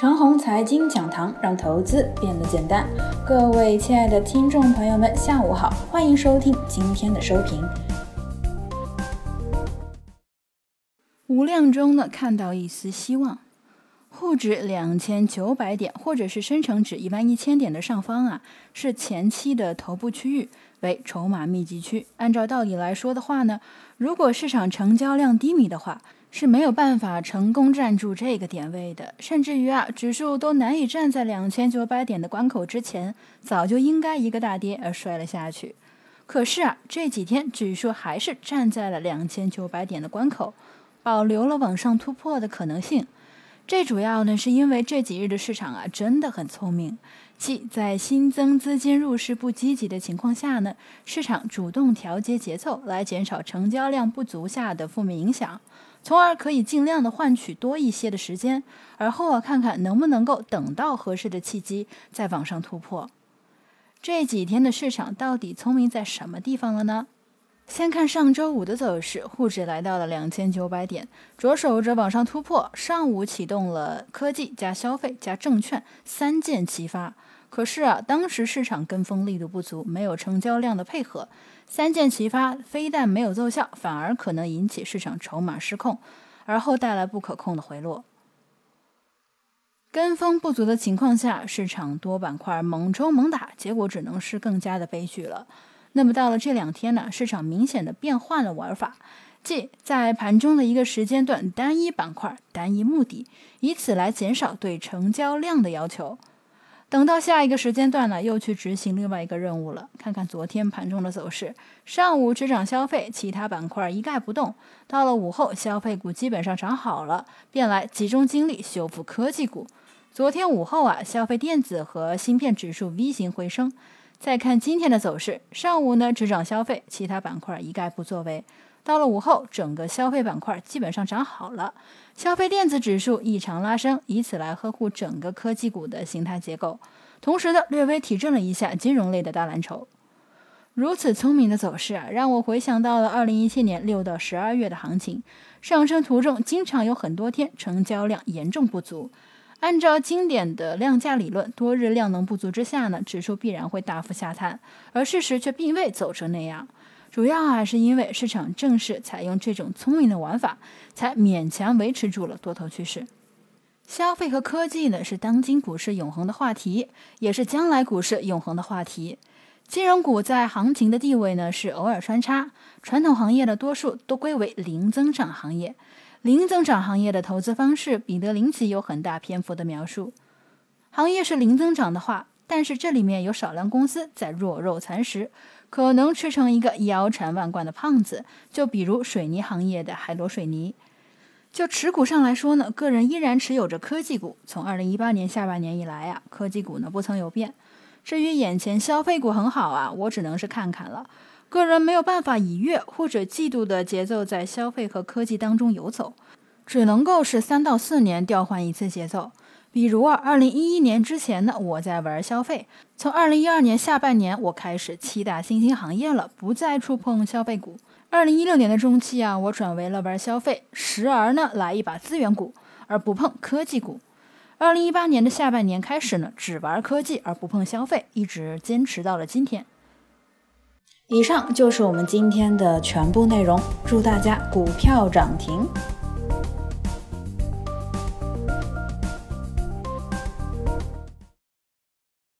长虹财经讲堂，让投资变得简单。各位亲爱的听众朋友们，下午好，欢迎收听今天的收评。无量中呢，看到一丝希望。沪指两千九百点，或者是深成指一万一千点的上方啊，是前期的头部区域，为筹码密集区。按照道理来说的话呢，如果市场成交量低迷的话，是没有办法成功站住这个点位的，甚至于啊，指数都难以站在两千九百点的关口之前，早就应该一个大跌而摔了下去。可是啊，这几天指数还是站在了两千九百点的关口，保留了往上突破的可能性。这主要呢，是因为这几日的市场啊，真的很聪明，即在新增资金入市不积极的情况下呢，市场主动调节节奏，来减少成交量不足下的负面影响。从而可以尽量的换取多一些的时间，而后啊看看能不能够等到合适的契机再往上突破。这几天的市场到底聪明在什么地方了呢？先看上周五的走势，沪指来到了两千九百点，着手着往上突破。上午启动了科技加消费加证券三箭齐发。可是啊，当时市场跟风力度不足，没有成交量的配合，三箭齐发，非但没有奏效，反而可能引起市场筹码失控，而后带来不可控的回落。跟风不足的情况下，市场多板块猛冲猛打，结果只能是更加的悲剧了。那么到了这两天呢，市场明显的变换了玩法，即在盘中的一个时间段，单一板块、单一目的，以此来减少对成交量的要求。等到下一个时间段呢，又去执行另外一个任务了。看看昨天盘中的走势，上午只涨消费，其他板块一概不动。到了午后，消费股基本上涨好了，便来集中精力修复科技股。昨天午后啊，消费电子和芯片指数 V 型回升。再看今天的走势，上午呢只涨消费，其他板块一概不作为。到了午后，整个消费板块基本上涨好了，消费电子指数异常拉升，以此来呵护整个科技股的形态结构，同时呢略微提振了一下金融类的大蓝筹。如此聪明的走势啊，让我回想到了二零一七年六到十二月的行情，上升途中经常有很多天成交量严重不足。按照经典的量价理论，多日量能不足之下呢，指数必然会大幅下探，而事实却并未走成那样。主要还是因为市场正是采用这种聪明的玩法，才勉强维持住了多头趋势。消费和科技呢，是当今股市永恒的话题，也是将来股市永恒的话题。金融股在行情的地位呢，是偶尔穿插，传统行业的多数都归为零增长行业。零增长行业的投资方式，彼得林奇有很大篇幅的描述。行业是零增长的话，但是这里面有少量公司在弱肉残食。可能吃成一个腰缠万贯的胖子，就比如水泥行业的海螺水泥。就持股上来说呢，个人依然持有着科技股。从二零一八年下半年以来啊，科技股呢不曾有变。至于眼前消费股很好啊，我只能是看看了。个人没有办法以月或者季度的节奏在消费和科技当中游走，只能够是三到四年调换一次节奏。比如啊，二零一一年之前呢，我在玩消费；从二零一二年下半年，我开始七大新兴行业了，不再触碰消费股。二零一六年的中期啊，我转为了玩消费，时而呢来一把资源股，而不碰科技股。二零一八年的下半年开始呢，只玩科技而不碰消费，一直坚持到了今天。以上就是我们今天的全部内容，祝大家股票涨停！